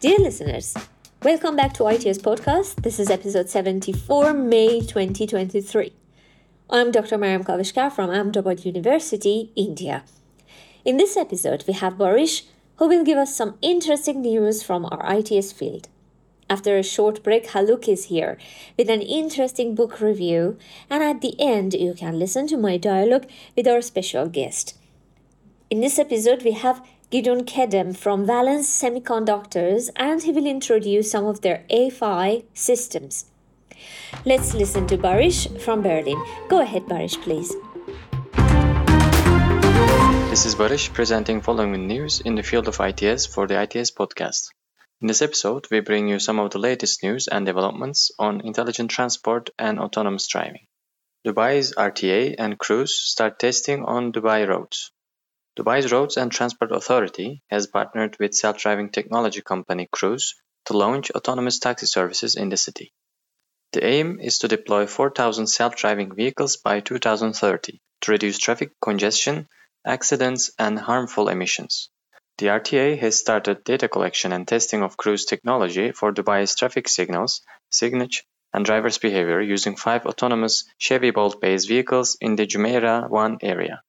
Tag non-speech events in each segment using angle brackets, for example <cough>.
Dear listeners, welcome back to ITS Podcast. This is episode 74, May 2023. I'm Dr. Maryam Kaveshgar from Ahmedabad University, India. In this episode, we have Baris, who will give us some interesting news from our ITS field. After a short break, Haluk is here with an interesting book review, and at the end, you can listen to my dialogue with our special guest. In this episode, we have Gidon Kedem from Valens Semiconductors, and he will introduce some of their A-PHY systems. Let's listen to Baris from Berlin. Go ahead, Baris, please. This is Baris presenting following news in the field of ITS for the ITS podcast. In this episode, we bring you some of the latest news and developments on intelligent transport and autonomous driving. Dubai's RTA and Cruise start testing on Dubai roads. Dubai's Roads and Transport Authority has partnered with self-driving technology company Cruise to launch autonomous taxi services in the city. The aim is to deploy 4,000 self-driving vehicles by 2030 to reduce traffic congestion, accidents, and harmful emissions. The RTA has started data collection and testing of Cruise technology for Dubai's traffic signals, signage, and driver's behavior using five autonomous Chevy Bolt-based vehicles in the Jumeirah 1 area.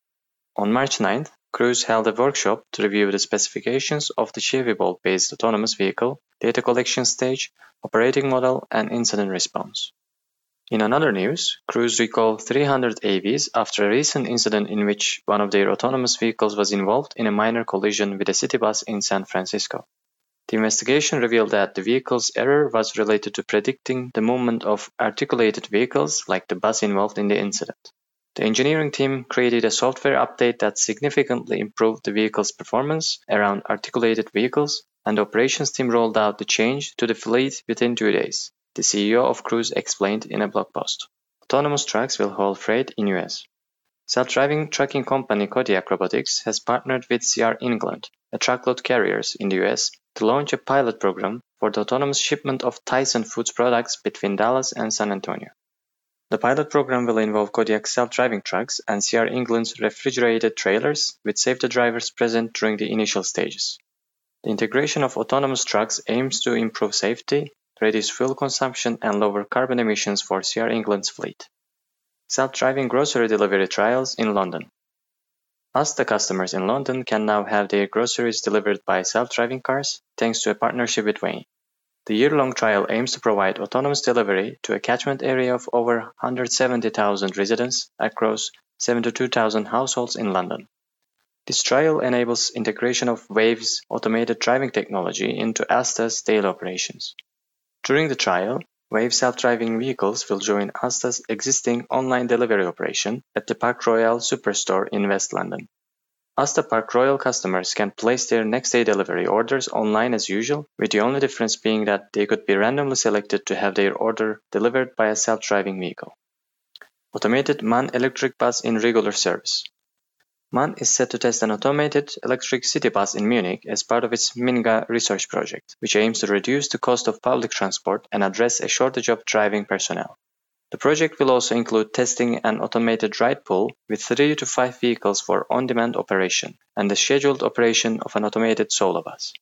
On March 9th, Cruise held a workshop to review the specifications of the Chevy Bolt-based autonomous vehicle, data collection stage, operating model, and incident response. In another news, Cruise recalled 300 AVs after a recent incident in which one of their autonomous vehicles was involved in a minor collision with a city bus in San Francisco. The investigation revealed that the vehicle's error was related to predicting the movement of articulated vehicles like the bus involved in the incident. The engineering team created a software update that significantly improved the vehicle's performance around articulated vehicles, and the operations team rolled out the change to the fleet within two days, the CEO of Cruise explained in a blog post. Autonomous trucks will haul freight in US. Self-driving trucking company Kodiak Robotics has partnered with CR England, a truckload carriers in the US, to launch a pilot program for the autonomous shipment of Tyson Foods products between Dallas and San Antonio. The pilot program will involve Kodiak's self-driving trucks and CR England's refrigerated trailers with safety drivers present during the initial stages. The integration of autonomous trucks aims to improve safety, reduce fuel consumption and lower carbon emissions for CR England's fleet. Self-driving grocery delivery trials in London. Asda customers in London can now have their groceries delivered by self-driving cars thanks to a partnership with Wayve. The year-long trial aims to provide autonomous delivery to a catchment area of over 170,000 residents across 72,000 households in London. This trial enables integration of Wayve's automated driving technology into Asda's daily operations. During the trial, Wave self-driving vehicles will join Asda's existing online delivery operation at the Park Royal Superstore in West London. Asda Park Royal customers can place their next-day delivery orders online as usual, with the only difference being that they could be randomly selected to have their order delivered by a self-driving vehicle. Automated MAN electric bus in regular service. MAN is set to test an automated electric city bus in Munich as part of its MINGA research project, which aims to reduce the cost of public transport and address a shortage of driving personnel. The project will also include testing an automated ride pool with three to five vehicles for on-demand operation and the scheduled operation of an automated solo bus.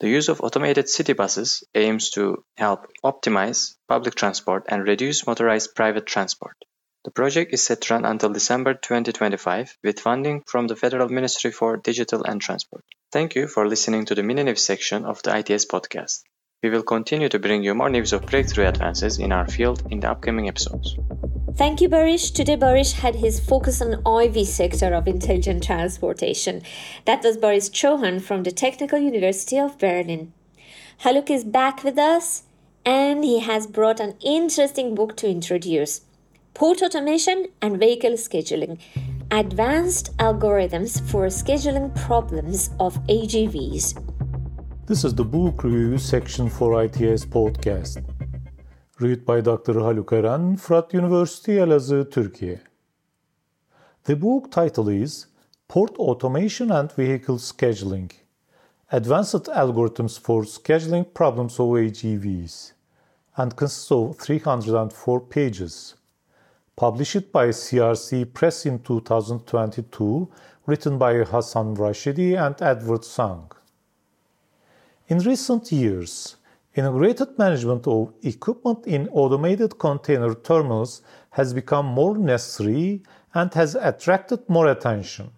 The use of automated city buses aims to help optimize public transport and reduce motorized private transport. The project is set to run until December 2025 with funding from the Federal Ministry for Digital and Transport. Thank you for listening to the mini news section of the ITS podcast. We will continue to bring you more news of breakthrough advances in our field in the upcoming episodes. Thank you, Baris. Today, Baris had his focus on IV sector of intelligent transportation. That was Boris Chohan from the Technical University of Berlin. Haluk is back with us, and he has brought an interesting book to introduce Port Automation and Vehicle Scheduling Advanced Algorithms for Scheduling Problems of AGVs. This is the book review section for ITS podcast. Read by Dr. Haluk Eren, Fırat University, Elazığ, Turkey. The book title is Port Automation and Vehicle Scheduling Advanced Algorithms for Scheduling Problems of AGVs and consists of 304 pages. Published by CRC Press in 2022, written by Hassan Rashidi and Edward Tsang. In recent years, integrated management of equipment in automated container terminals has become more necessary and has attracted more attention.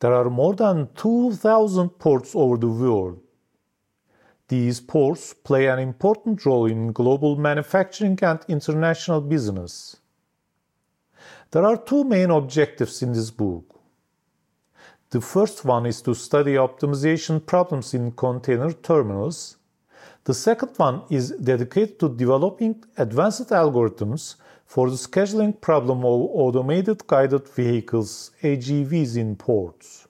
There are more than 2,000 ports over the world. These ports play an important role in global manufacturing and international business. There are two main objectives in this book. The first one is to study optimization problems in container terminals. The second one is dedicated to developing advanced algorithms for the scheduling problem of automated guided vehicles AGVs in ports.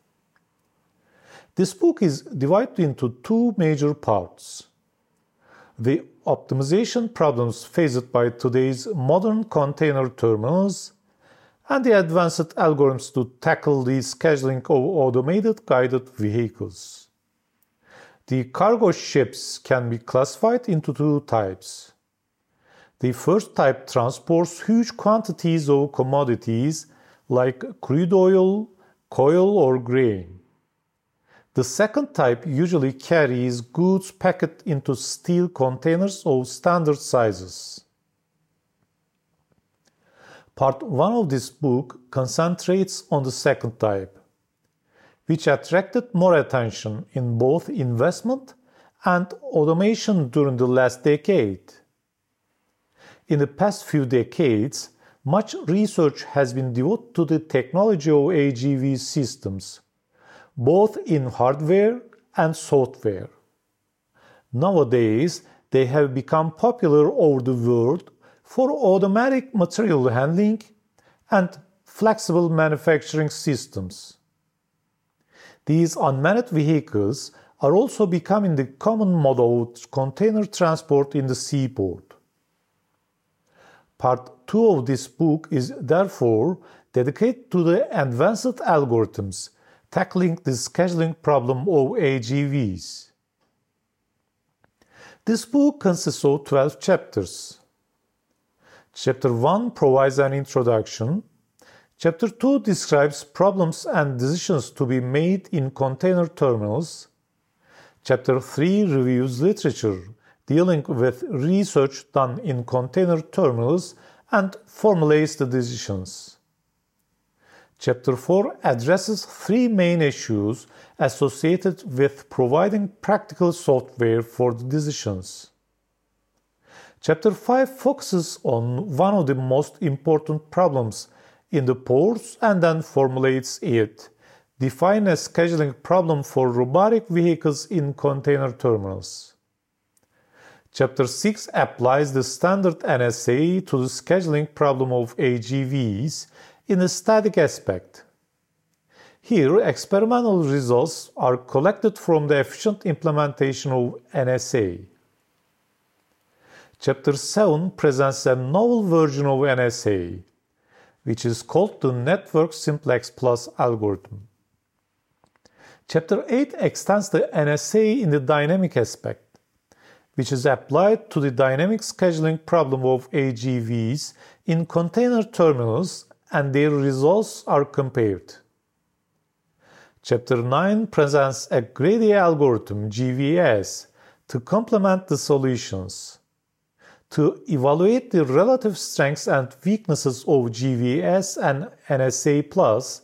This book is divided into two major parts. The optimization problems faced by today's modern container terminals and the advanced algorithms to tackle the scheduling of automated guided vehicles. The cargo ships can be classified into two types. The first type transports huge quantities of commodities like crude oil, coal, or grain. The second type usually carries goods packed into steel containers of standard sizes. Part 1 of this book concentrates on the second type, which attracted more attention in both investment and automation during the last decade. In the past few decades, much research has been devoted to the technology of AGV systems, both in hardware and software. Nowadays, they have become popular over the world for automatic material handling and flexible manufacturing systems. These unmanned vehicles are also becoming the common mode of container transport in the seaport. Part 2 of this book is therefore dedicated to the advanced algorithms tackling the scheduling problem of AGVs. This book consists of 12 chapters. Chapter 1 provides an introduction. Chapter 2 describes problems and decisions to be made in container terminals. Chapter 3 reviews literature dealing with research done in container terminals and formulates the decisions. Chapter 4 addresses three main issues associated with providing practical software for the decisions. Chapter 5 focuses on one of the most important problems in the ports and then formulates it. Define a scheduling problem for robotic vehicles in container terminals. Chapter 6 applies the standard NSA to the scheduling problem of AGVs in a static aspect. Here, experimental results are collected from the efficient implementation of NSA. Chapter 7 presents a novel version of NSA, which is called the Network Simplex Plus algorithm. Chapter 8 extends the NSA in the dynamic aspect, which is applied to the dynamic scheduling problem of AGVs in container terminals and their results are compared. Chapter 9 presents a greedy algorithm GVS to complement the solutions to evaluate the relative strengths and weaknesses of GVS and NSA Plus,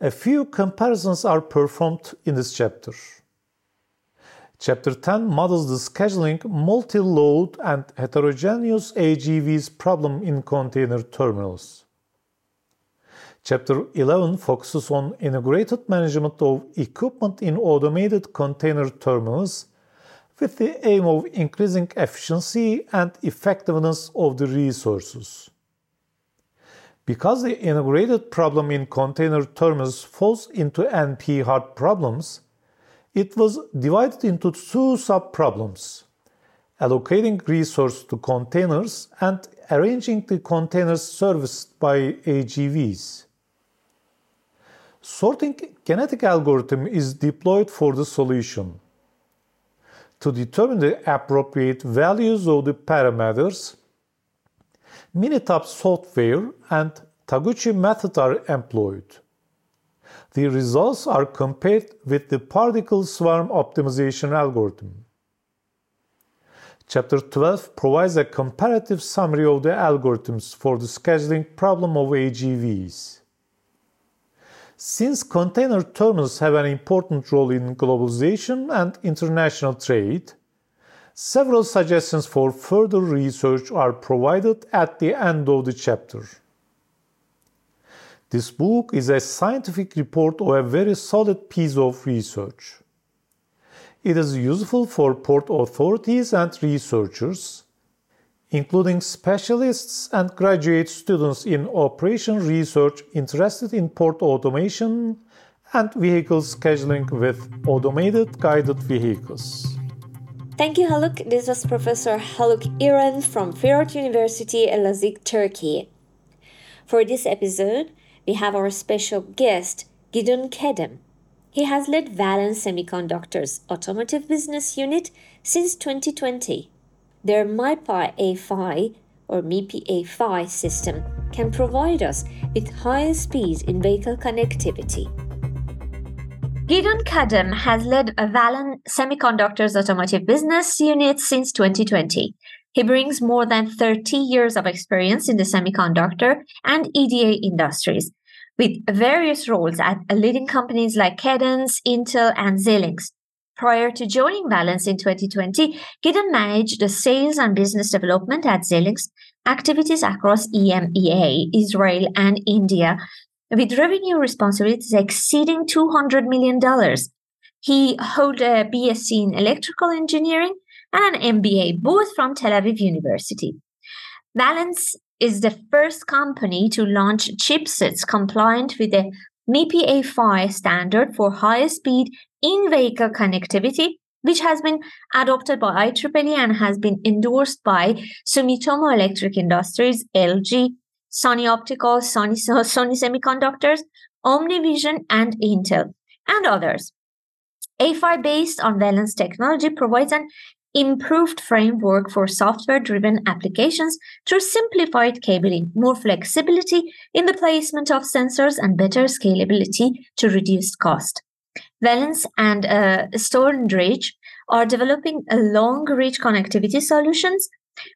a few comparisons are performed in this chapter. Chapter 10 models the scheduling multi-load and heterogeneous AGVs problem in container terminals. Chapter 11 focuses on integrated management of equipment in automated container terminals with the aim of increasing efficiency and effectiveness of the resources. Because the integrated problem in container terminals falls into NP hard problems, it was divided into two sub-problems, allocating resources to containers and arranging the containers serviced by AGVs. Sorting genetic algorithm is deployed for the solution to determine the appropriate values of the parameters, Minitab software and Taguchi method are employed. The results are compared with the particle swarm optimization algorithm. Chapter 12 provides a comparative summary of the algorithms for the scheduling problem of AGVs. Since container terminals have an important role in globalization and international trade, several suggestions for further research are provided at the end of the chapter. This book is a scientific report of a very solid piece of research. It is useful for port authorities and researchers, including specialists and graduate students in operation research interested in port automation and vehicle scheduling with automated guided vehicles. Thank you, Haluk. This was Professor Haluk Eren from Fırat University, Elazığ, Turkey. For this episode, we have our special guest, Gidon Kedem. He has led Valens Semiconductor's automotive business unit since 2020. Their MIPI A-PHY or MIPI A-PHY system can provide us with higher speed in vehicle connectivity. Gidon Kedem has led Valens Semiconductor's automotive business unit since 2020. He brings more than 30 years of experience in the semiconductor and EDA industries, with various roles at leading companies like Cadence, Intel, and Xilinx. Prior to joining Valens in 2020, Gidon managed the sales and business development at Xilinx, activities across EMEA, Israel, and India, with revenue responsibilities exceeding $200 million. He holds a BSc in electrical engineering and an MBA, both from Tel Aviv University. Valens is the first company to launch chipsets compliant with the MIPI A-PHY standard for high speed in vehicle connectivity, which has been adopted by IEEE and has been endorsed by Sumitomo Electric Industries, LG, Sony Optical, Sony, <laughs> Sony Semiconductors, OmniVision, and Intel, and others. A-PHY based on Valens technology provides an improved framework for software driven applications through simplified cabling, more flexibility in the placement of sensors, and better scalability to reduce cost. Valens and uh, Stoneridge are developing a long reach connectivity solutions.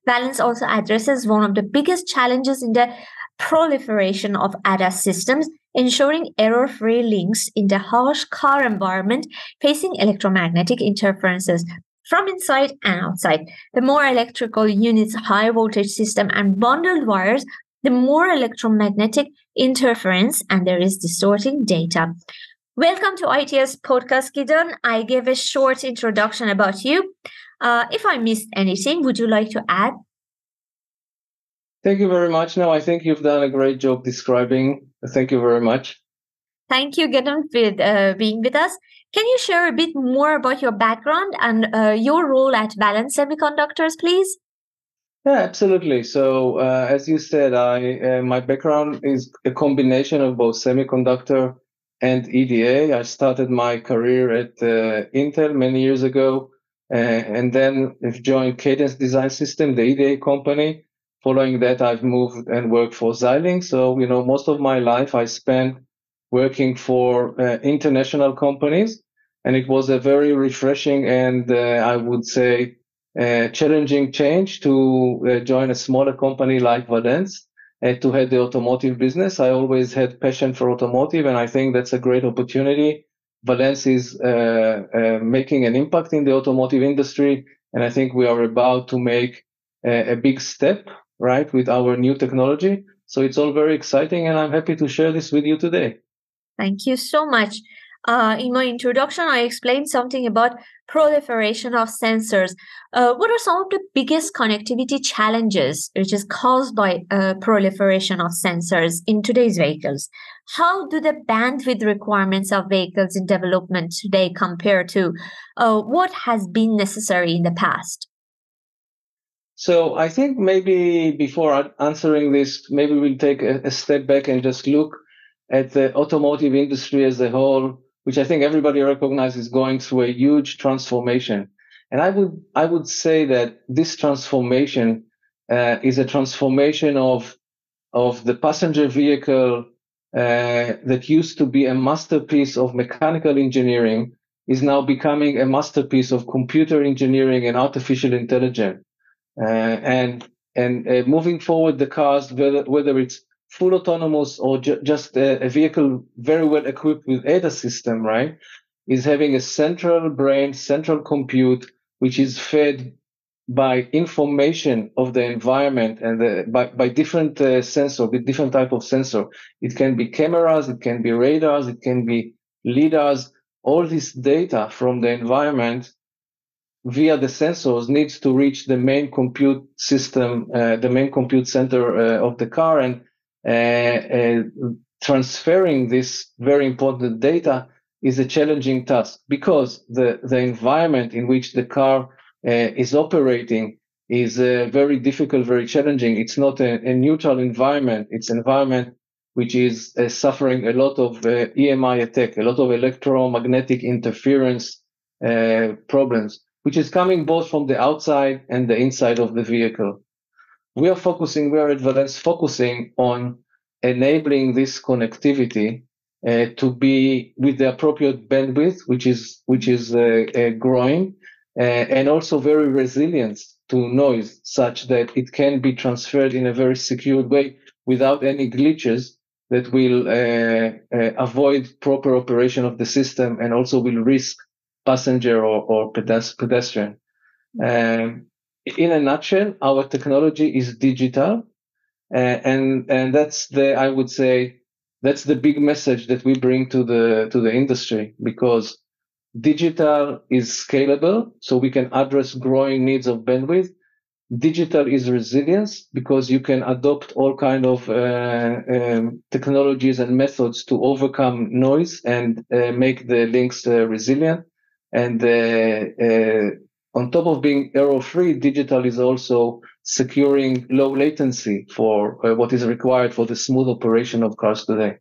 Valens also addresses one of the biggest challenges in the proliferation of ADAS systems, ensuring error free links in the harsh car environment facing electromagnetic interferences from inside and outside. The more electrical units, high voltage system, and bundled wires, the more electromagnetic interference, and there is distorting data. Welcome to ITS Podcast, Gidon. I gave a short introduction about you. Uh, if I missed anything, would you like to add? Thank you very much. No, I think you've done a great job describing. Thank you very much. Thank you, Gidon, for uh, being with us. Can you share a bit more about your background and uh, your role at Valens Semiconductors, please? Yeah, absolutely. So, uh, as you said, I uh, my background is a combination of both semiconductor and EDA. I started my career at uh, Intel many years ago, uh, and then I've joined Cadence Design System, the EDA company. Following that, I've moved and worked for Xilinx. So, you know, most of my life I spent working for uh, international companies. And it was a very refreshing and uh, I would say uh, challenging change to uh, join a smaller company like and to head the automotive business. I always had passion for automotive and I think that's a great opportunity. Valens is uh, uh, making an impact in the automotive industry. And I think we are about to make a, a big step, right, with our new technology. So it's all very exciting and I'm happy to share this with you today. Thank you so much. Uh, in my introduction, I explained something about proliferation of sensors. Uh, what are some of the biggest connectivity challenges which is caused by uh, proliferation of sensors in today's vehicles? How do the bandwidth requirements of vehicles in development today compare to uh, what has been necessary in the past? So I think maybe before answering this, maybe we'll take a, a step back and just look at the automotive industry as a whole, which I think everybody recognizes is going through a huge transformation. And I would I would say that this transformation uh, is a transformation of of the passenger vehicle uh, that used to be a masterpiece of mechanical engineering is now becoming a masterpiece of computer engineering and artificial intelligence. Uh, and and uh, moving forward, the cars, whether, whether it's full autonomous or ju- just a, a, vehicle very well equipped with ADAS system, right, is having a central brain, central compute, which is fed by information of the environment and the, by, by different uh, sensor, with different type of sensor. It can be cameras, it can be radars, it can be lidars. All this data from the environment via the sensors needs to reach the main compute system, uh, the main compute center uh, of the car, and transferring this very important data is a challenging task because the, the environment in which the car uh, is operating is uh, very difficult, very challenging. It's not a, a neutral environment. It's an environment which is uh, suffering a lot of EMI attack, a lot of electromagnetic interference problems, which is coming both from the outside and the inside of the vehicle. We are focusing, we are at Valens focusing on enabling this connectivity uh, to be with the appropriate bandwidth, which is which is uh, uh, growing, and also very resilient to noise, such that it can be transferred in a very secure way without any glitches that will avoid proper operation of the system and also will risk passenger or, or pedestrian. Um, in a nutshell, our technology is digital, and and that's the I would say that's the big message that we bring to the to the industry because digital is scalable so we can address growing needs of bandwidth. Digital is resilience because you can adopt all kind of uh, um, technologies and methods to overcome noise and uh, make the links uh, resilient and uh, uh, on top of being error free digital is also securing low latency for uh, what is required for the smooth operation of cars today.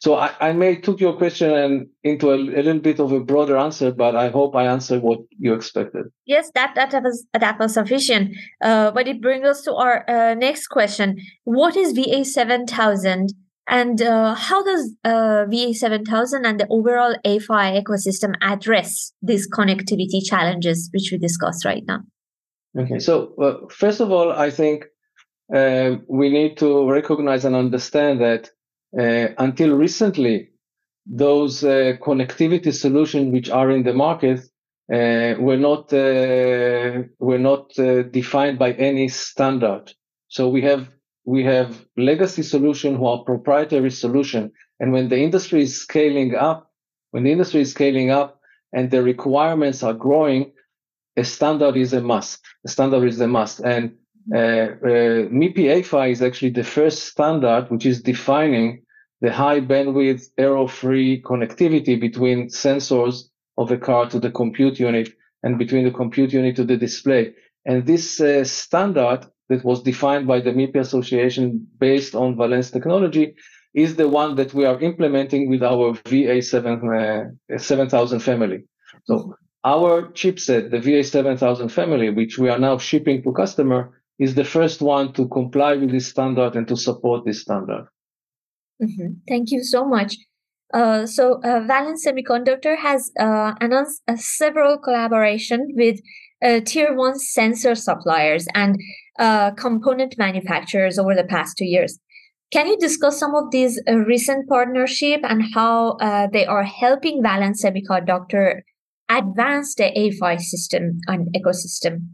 So I, I may took your question and into a, a, little bit of a broader answer, but I hope I answered what you expected. Yes, that that was that was sufficient. Uh, but it brings us to our uh, next question: What is VA seven thousand? And uh, how does uh, VA 7000 and the overall A-PHY ecosystem address these connectivity challenges, which we discussed right now? Okay, so uh, first of all, I think uh, we need to recognize and understand that uh, until recently, those uh, connectivity solutions which are in the market were not were not defined by any standard. So we have we have legacy solution who are proprietary solution, and when the industry is scaling up, when the industry is scaling up and the requirements are growing, a standard is a must. A standard is a must. And uh, uh, MIPI A-PHY is actually the first standard which is defining the high bandwidth error-free connectivity between sensors of the car to the compute unit and between the compute unit to the display. And this uh, standard that was defined by the MIPI Association based on Valens technology is the one that we are implementing with our VA7, uh, 7000 family. So our chipset, the VA7000 family, which we are now shipping to customer, is the first one to comply with this standard and to support this standard. Mm-hmm. Thank you so much. Uh, so, uh, Valens Semiconductor has uh, announced uh, several collaboration with uh, tier one sensor suppliers and uh, component manufacturers over the past two years. Can you discuss some of these recent partnership and how they are helping Valens Semiconductor advance the A-PHY system and ecosystem?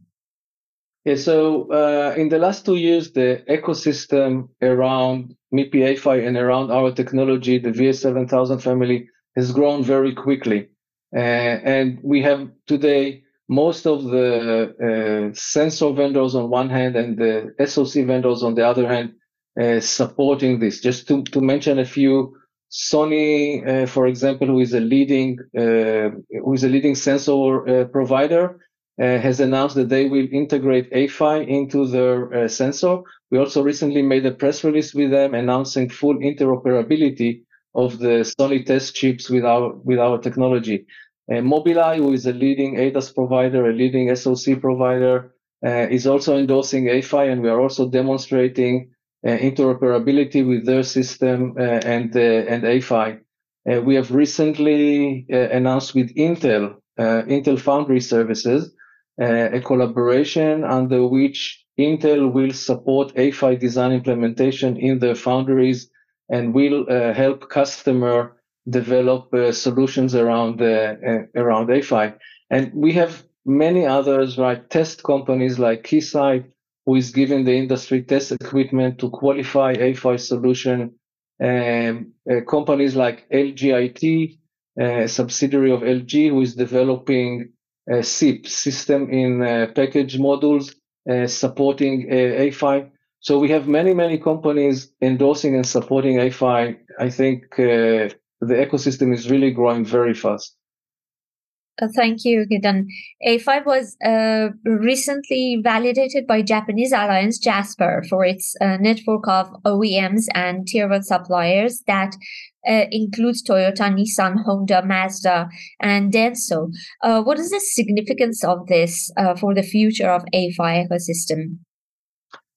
Yeah, so uh, in the last two years, the ecosystem around MIPI A-PHY and around our technology, the VA7000 family, has grown very quickly. Uh, and we have today most of the uh, sensor vendors on one hand and the SoC vendors on the other hand uh, supporting this. Just to, to mention a few, Sony, uh, for example, who is a leading uh, who is a leading sensor uh, provider, uh, has announced that they will integrate A-PHY into their sensor. We also recently made a press release with them announcing full interoperability of the Sony test chips with our with our technology. Uh, Mobileye, who is a leading ADAS provider, a leading SoC provider, is also endorsing A-PHY, and we are also demonstrating uh, interoperability with their system uh, and uh, and A-PHY. we have recently announced with Intel, Intel Foundry Services, a collaboration under which Intel will support A-PHY design implementation in their foundries and will help customer develop uh, solutions around uh, around A-PHY. And we have many others, right? Test companies like Keysight, who is giving the industry test equipment to qualify A-PHY solution. Um, uh, companies like LGIT, a subsidiary of LG, who is developing a SIP, system in uh, package modules, uh, supporting uh, A-PHY. So we have many, many companies endorsing and supporting A-PHY. I think uh, the ecosystem is really growing very fast. Uh, thank you, Gidon. A-PHY was uh, recently validated by Japanese alliance JASPAR for its uh, network of OEMs and tier one suppliers that uh, includes Toyota, Nissan, Honda, Mazda, and Denso. Uh, what is the significance of this uh, for the future of A-PHY ecosystem?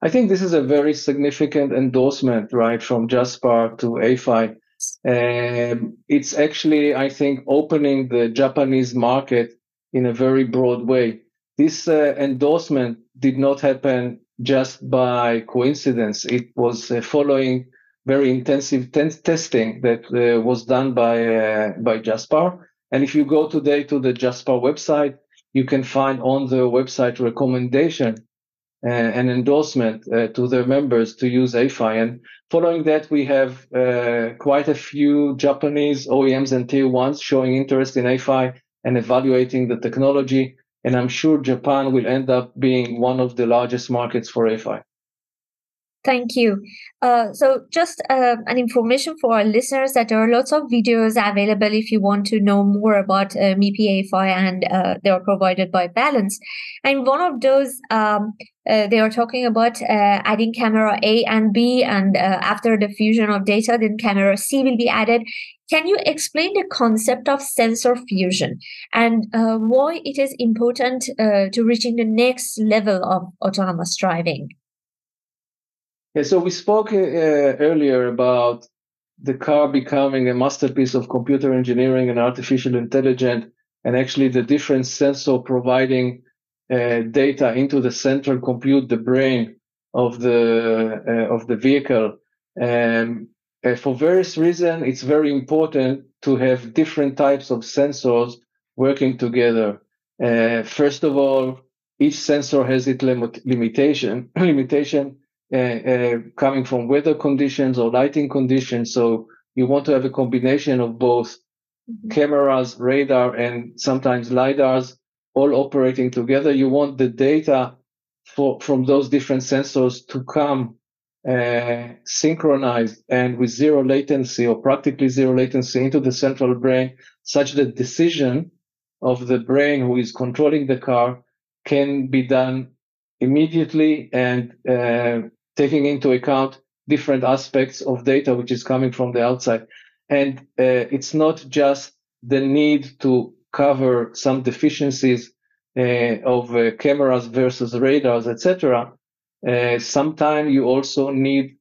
I think this is a very significant endorsement, right, from JASPAR to A-PHY um, it's actually, I think, opening the Japanese market in a very broad way. This uh, endorsement did not happen just by coincidence. It was uh, following very intensive testing that uh, was done by uh, by JASPAR. And if you go today to the JASPAR website, you can find on the website recommendation an endorsement uh, to their members to use A-PHY. And following that, we have uh, quite a few Japanese OEMs and tier ones showing interest in A-PHY and evaluating the technology. And I'm sure Japan will end up being one of the largest markets for A-PHY. Thank you. Uh, so, just uh, an information for our listeners that there are lots of videos available if you want to know more about uh, MIPI A-PHY and uh, they are provided by Valens. And one of those, um, uh, they are talking about uh, adding camera A and B, and uh, after the fusion of data, then camera C will be added. Can you explain the concept of sensor fusion and why it is important to reaching the next level of autonomous driving? Yeah, so we spoke uh, earlier about the car becoming a masterpiece of computer engineering and artificial intelligence, and actually the different sensor providing uh, data into the central compute, the brain of the uh, of the vehicle. And uh, for various reasons, it's very important to have different types of sensors working together. Uh, first of all, each sensor has its lim- limitation. <clears throat> limitation uh, uh, coming from weather conditions or lighting conditions. So you want to have a combination of both mm-hmm. cameras, radar, and sometimes lidars all operating together. You want the data for, from those different sensors to come uh, synchronized and with zero latency or practically zero latency into the central brain, such that decision of the brain who is controlling the car can be done immediately and uh, taking into account different aspects of data which is coming from the outside. And uh, it's not just the need to cover some deficiencies uh, of uh, cameras versus radars, etc. Uh, sometimes you also need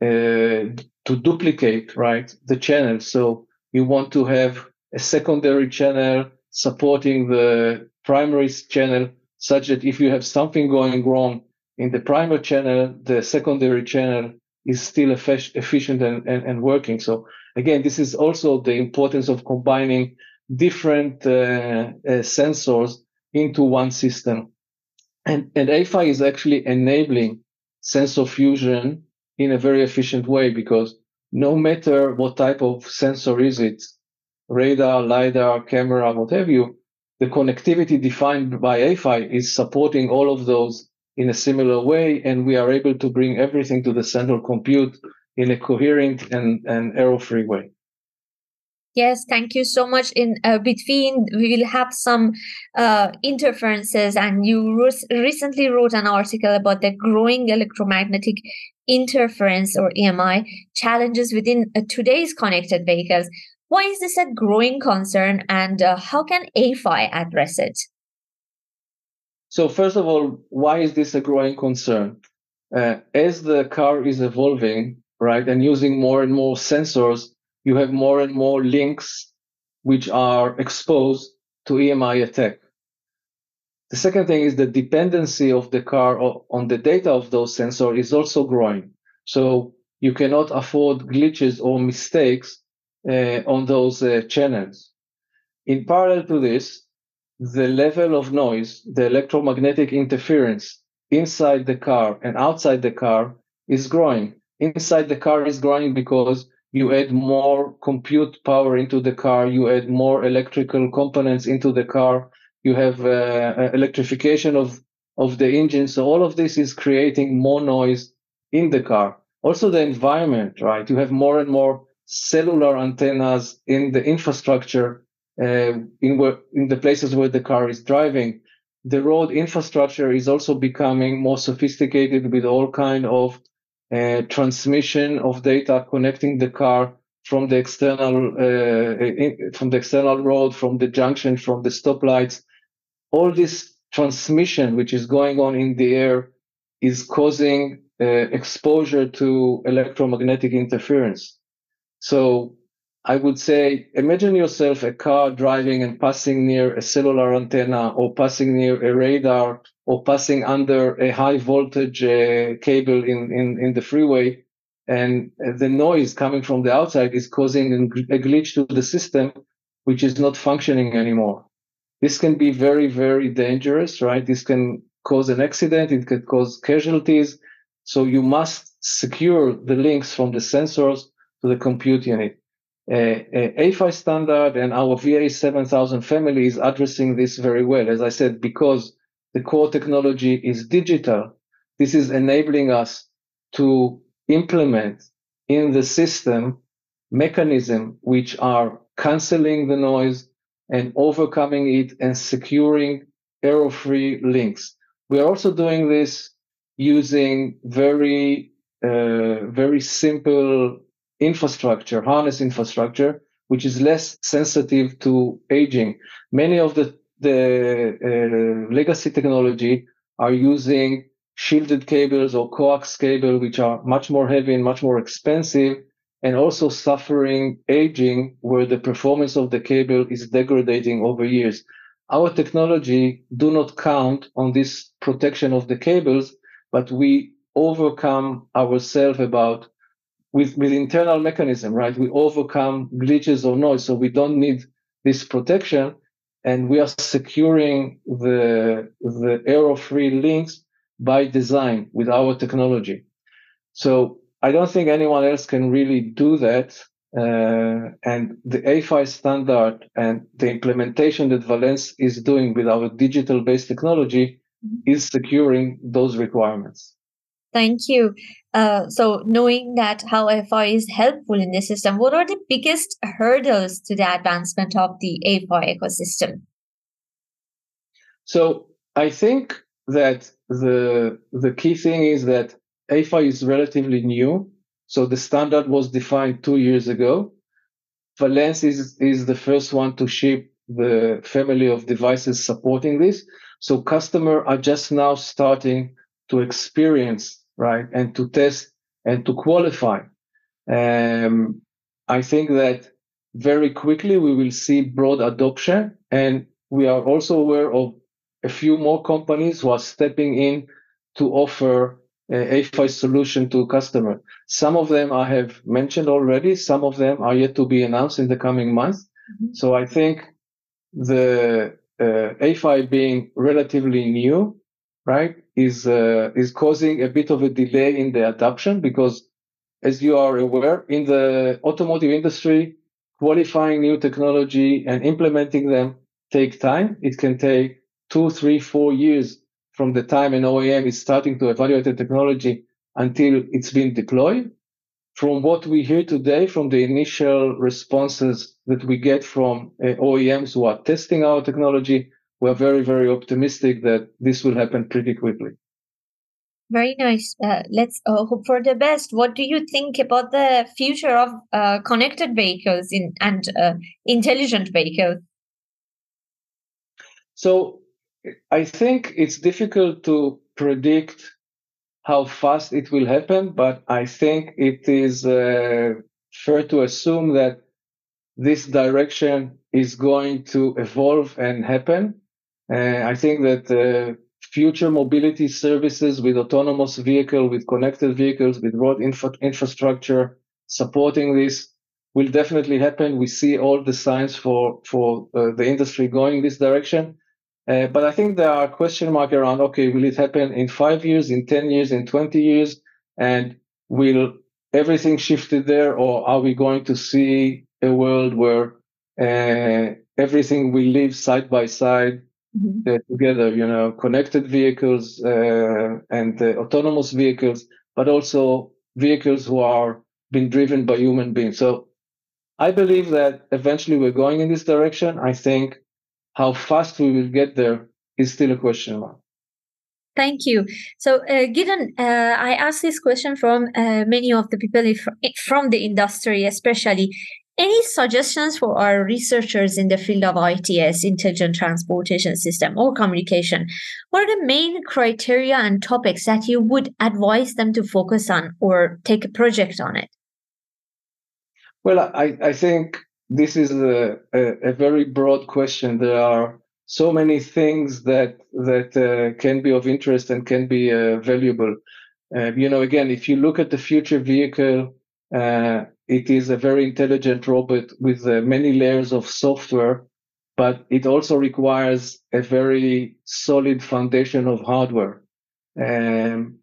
uh, to duplicate, right, the channel. So you want to have a secondary channel supporting the primary channel such that if you have something going wrong in the primary channel, the secondary channel is still efficient and, and, and, working. So again, this is also the importance of combining different uh, uh, sensors into one system. And, and A-PHY is actually enabling sensor fusion in a very efficient way because no matter what type of sensor is it, radar, LiDAR, camera, what have you, the connectivity defined by A-PHY is supporting all of those in a similar way, and we are able to bring everything to the central compute in a coherent and, and error-free way. Yes, thank you so much. In uh, between, we will have some uh, interferences, and you re- recently wrote an article about the growing electromagnetic interference or EMI challenges within uh, today's connected vehicles. Why is this a growing concern, and uh, how can A-PHY address it? So first of all, why is this a growing concern? uh, as the car is evolving, right, and using more and more sensors, you have more and more links which are exposed to EMI attack. The second thing is the dependency of the car on the data of those sensors is also growing. So you cannot afford glitches or mistakes uh, on those uh, channels. In parallel to this, the level of noise, the electromagnetic interference inside the car and outside the car is growing. Inside the car is growing because you add more compute power into the car, you add more electrical components into the car, you have uh, uh, electrification of, of the engine. So all of this is creating more noise in the car. Also the environment, right? You have more and more cellular antennas in the infrastructure in, where, in the places where the car is driving the road infrastructure is also becoming more sophisticated with all kind of uh, transmission of data connecting the car from the external uh, in, from the external road, from the junction, from the stoplights. All this transmission which is going on in the air is causing uh, exposure to electromagnetic interference. So I would say, imagine yourself a car driving and passing near a cellular antenna or passing near a radar or passing under a high voltage uh, cable in, in, in the freeway. And the noise coming from the outside is causing a glitch to the system, which is not functioning anymore. This can be very, very dangerous, right? This can cause an accident. It can cause casualties. So you must secure the links from the sensors to the compute unit. A-PHY standard and our VA7000 family is addressing this very well. As I said, because the core technology is digital, this is enabling us to implement in the system mechanism which are canceling the noise and overcoming it and securing error-free links. We are also doing this using very, uh, very simple infrastructure, harness infrastructure, which is less sensitive to aging. Many of the, the uh, legacy technology are using shielded cables or coax cable, which are much more heavy and much more expensive, and also suffering aging where the performance of the cable is degrading over years. Our technology do not count on this protection of the cables, but we overcome ourselves about with, with internal mechanism, right? We overcome glitches or noise, so we don't need this protection, and we are securing the the error-free links by design with our technology. So I don't think anyone else can really do that. Uh, and the A-PHY standard and the implementation that Valens is doing with our digital-based technology mm-hmm. is securing those requirements. Thank you. Uh, so, knowing that how A-PHY is helpful in the system, what are the biggest hurdles to the advancement of the A-PHY ecosystem? So, I think that the the key thing is that A-PHY is relatively new. So the standard was defined two years ago. Valens is, is the first one to ship the family of devices supporting this. So customers are just now starting to experience right? And to test and to qualify. Um, I think that very quickly we will see broad adoption. And we are also aware of a few more companies who are stepping in to offer a A-PHY solution to customer. Some of them I have mentioned already. Some of them are yet to be announced in the coming months. Mm-hmm. So I think the uh, being relatively new right, is uh, is causing a bit of a delay in the adoption because, as you are aware, in the automotive industry, qualifying new technology and implementing them take time. It can take two, three, four years from the time an OEM is starting to evaluate the technology until it's been deployed. From what we hear today, from the initial responses that we get from uh, OEMs who are testing our technology, we're very, very optimistic that this will happen pretty quickly. Very nice. Uh, let's uh, hope for the best. What do you think about the future of uh, connected vehicles in, and uh, intelligent vehicles? So, I think it's difficult to predict how fast it will happen, but I think it is uh, fair to assume that this direction is going to evolve and happen. Uh, I think that uh, future mobility services with autonomous vehicle, with connected vehicles, with road infra- infrastructure supporting this will definitely happen. We see all the signs for for uh, the industry going this direction. Uh, but I think there are question mark around. Okay, will it happen in five years, in ten years, in twenty years, and will everything shifted there, or are we going to see a world where uh, everything will live side by side mm-hmm. uh, together? You know, connected vehicles uh, and uh, autonomous vehicles, but also vehicles who are being driven by human beings. So I believe that eventually we're going in this direction. I think how fast we will get there is still a question mark. Thank you. So, uh, Gidon, uh, I asked this question from uh, many of the people from the industry, especially. Any suggestions for our researchers in the field of ITS, intelligent transportation system, or communication? What are the main criteria and topics that you would advise them to focus on or take a project on it? Well, I, I think this is a, a, a, very broad question. There are so many things that that uh, can be of interest and can be uh, valuable. Uh, you know, again, if you look at the future vehicle, uh, it is a very intelligent robot with uh, many layers of software, but it also requires a very solid foundation of hardware. Um,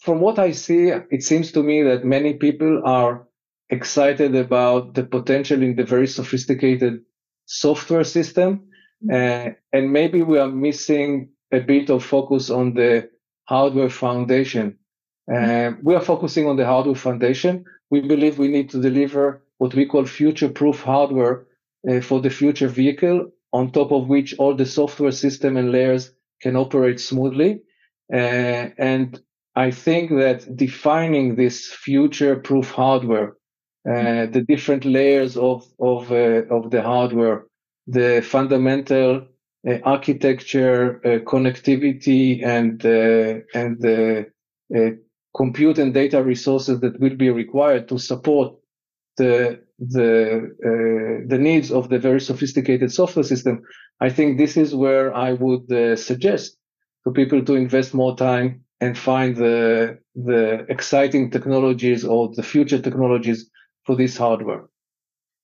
from what I see, it seems to me that many people are excited about the potential in the very sophisticated software system. Mm-hmm. Uh, and maybe we are missing a bit of focus on the hardware foundation. Uh, we are focusing on the hardware foundation. We believe we need to deliver what we call future proof hardware uh, for the future vehicle, on top of which all the software system and layers can operate smoothly. Uh, and I think that defining this future proof hardware uh, the different layers of of uh, of the hardware, the fundamental uh, architecture, uh, connectivity, and and the compute and data resources that will be required to support the the the needs of the very sophisticated software system. I think this is where I would suggest to people to invest more time and find the the exciting technologies or the future technologies for this hardware.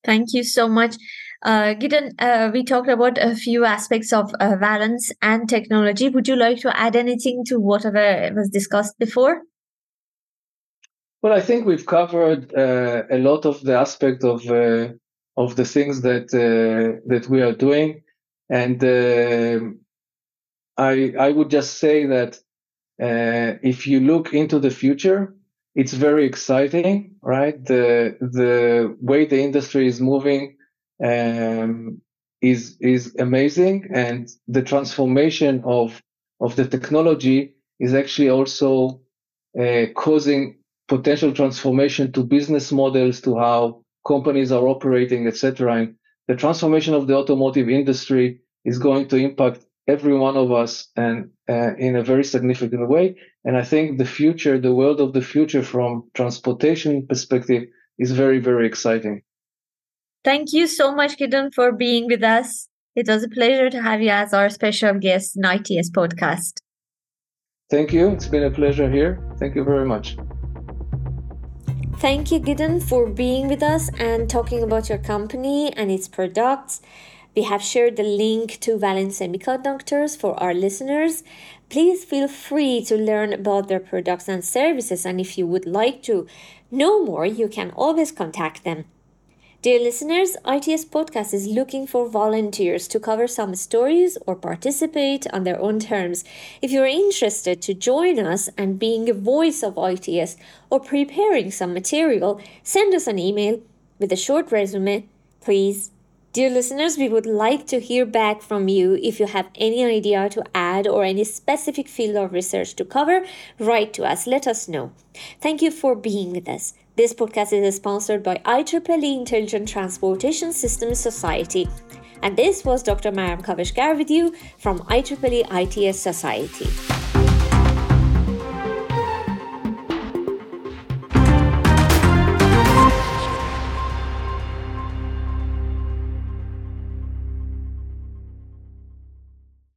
Thank you so much. Uh, Gidon, uh, we talked about a few aspects of uh, Valens and technology. Would you like to add anything to whatever was discussed before? Well, I think we've covered uh, a lot of the aspect of uh, of the things that uh, that we are doing, and um, I I would just say that if you look into the future, it's very exciting, right? The the way the industry is moving um, is is amazing, and the transformation of of the technology is actually also uh, causing potential transformation to business models, to how companies are operating, etc. And the transformation of the automotive industry is going to impact every one of us and uh, in a very significant way. And I think the future, the world of the future from transportation perspective is very, very exciting. Thank you so much, Gidon, for being with us. It was a pleasure to have you as our special guest in ITS podcast. Thank you. It's been a pleasure here. Thank you very much. Thank you, Gidon, for being with us and talking about your company and its products. We have shared the link to Valens Semiconductors for our listeners. Please feel free to learn about their products and services, and if you would like to know more, you can always contact them. Dear listeners, ITS Podcast is looking for volunteers to cover some stories or participate on their own terms. If you're interested to join us and being a voice of ITS or preparing some material, send us an email with a short resume, please Dear listeners, we would like to hear back from you. If you have any idea to add or any specific field of research to cover, write to us. Let us know. Thank you for being with us. This podcast is sponsored by IEEE Intelligent Transportation Systems Society. And this was Dr. Maryam Kaveshgar with you from IEEE ITS Society.